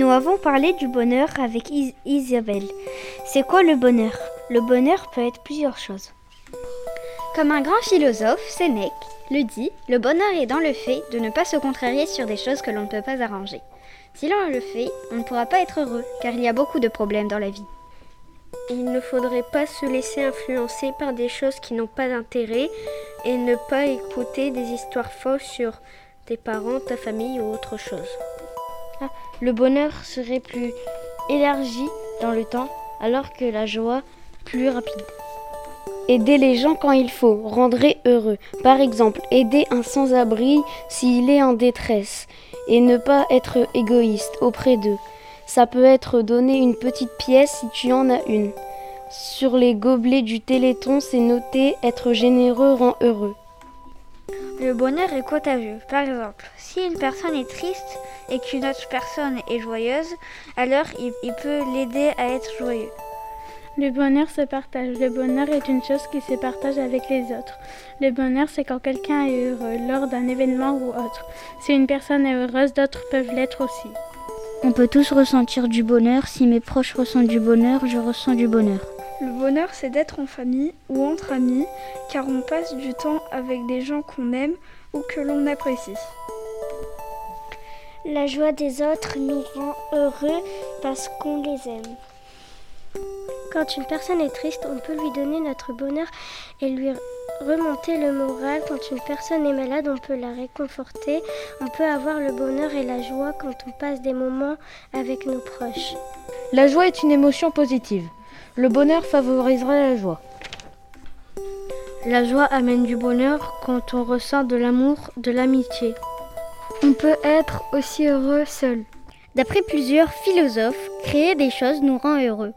Nous avons parlé du bonheur avec Isabelle. C'est quoi le bonheur? Le bonheur peut être plusieurs choses. Comme un grand philosophe, Sénèque le dit, le bonheur est dans le fait de ne pas se contrarier sur des choses que l'on ne peut pas arranger. Si l'on le fait, on ne pourra pas être heureux, car il y a beaucoup de problèmes dans la vie. Il ne faudrait pas se laisser influencer par des choses qui n'ont pas d'intérêt et ne pas écouter des histoires fausses sur tes parents, ta famille ou autre chose. Le bonheur serait plus élargi dans le temps alors que la joie plus rapide. Aider les gens quand il faut rendrait heureux. Par exemple, aider un sans-abri s'il est en détresse et ne pas être égoïste auprès d'eux. Ça peut être donner une petite pièce si tu en as une. Sur les gobelets du Téléthon, c'est noté être généreux rend heureux. Le bonheur est contagieux. Par exemple, si une personne est triste et qu'une autre personne est joyeuse, alors il, il peut l'aider à être joyeux. Le bonheur se partage. Le bonheur est une chose qui se partage avec les autres. Le bonheur, c'est quand quelqu'un est heureux lors d'un événement ou autre. Si une personne est heureuse, d'autres peuvent l'être aussi. On peut tous ressentir du bonheur. Si mes proches ressentent du bonheur, je ressens du bonheur. Le bonheur, c'est d'être en famille ou entre amis, car on passe du temps avec des gens qu'on aime ou que l'on apprécie. La joie des autres nous rend heureux parce qu'on les aime. Quand une personne est triste, on peut lui donner notre bonheur et lui remonter le moral. Quand une personne est malade, on peut la réconforter. On peut avoir le bonheur et la joie quand on passe des moments avec nos proches. La joie est une émotion positive. Le bonheur favorisera la joie. La joie amène du bonheur quand on ressent de l'amour, de l'amitié. On peut être aussi heureux seul. D'après plusieurs philosophes, créer des choses nous rend heureux.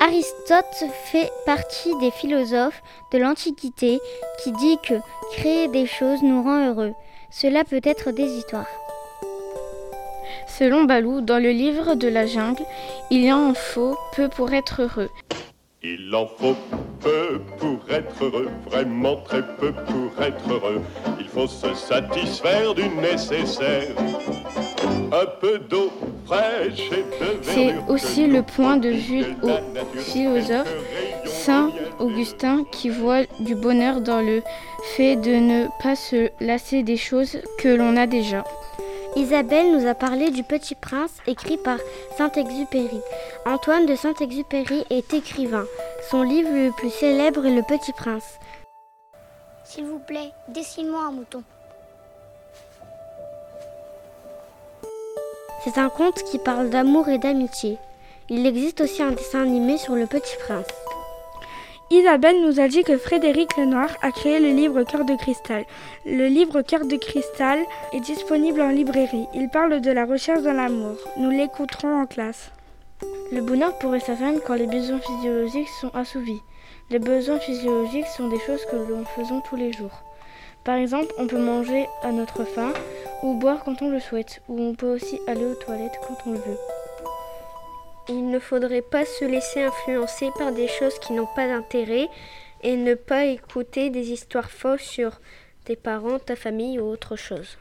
Aristote fait partie des philosophes de l'Antiquité qui dit que créer des choses nous rend heureux. Cela peut être des histoires. Selon Balou, dans le livre de la jungle, il y en faut peu pour être heureux. Il en faut peu pour être heureux, vraiment très peu pour être heureux. Il faut se satisfaire du nécessaire. Un peu d'eau fraîche et de C'est aussi le point de vue au philosophe Saint Augustin qui voit du bonheur dans le fait de ne pas se lasser des choses que l'on a déjà. Isabelle nous a parlé du Petit Prince écrit par Saint-Exupéry. Antoine de Saint-Exupéry est écrivain. Son livre le plus célèbre est Le Petit Prince. S'il vous plaît, dessine-moi un mouton. C'est un conte qui parle d'amour et d'amitié. Il existe aussi un dessin animé sur Le Petit Prince. Isabelle nous a dit que Frédéric Lenoir a créé le livre Cœur de cristal. Le livre Cœur de cristal est disponible en librairie. Il parle de la recherche de l'amour. Nous l'écouterons en classe. Le bonheur pourrait s'atteindre quand les besoins physiologiques sont assouvis. Les besoins physiologiques sont des choses que nous faisons tous les jours. Par exemple, on peut manger à notre faim ou boire quand on le souhaite, ou on peut aussi aller aux toilettes quand on le veut. Il ne faudrait pas se laisser influencer par des choses qui n'ont pas d'intérêt et ne pas écouter des histoires fausses sur tes parents, ta famille ou autre chose.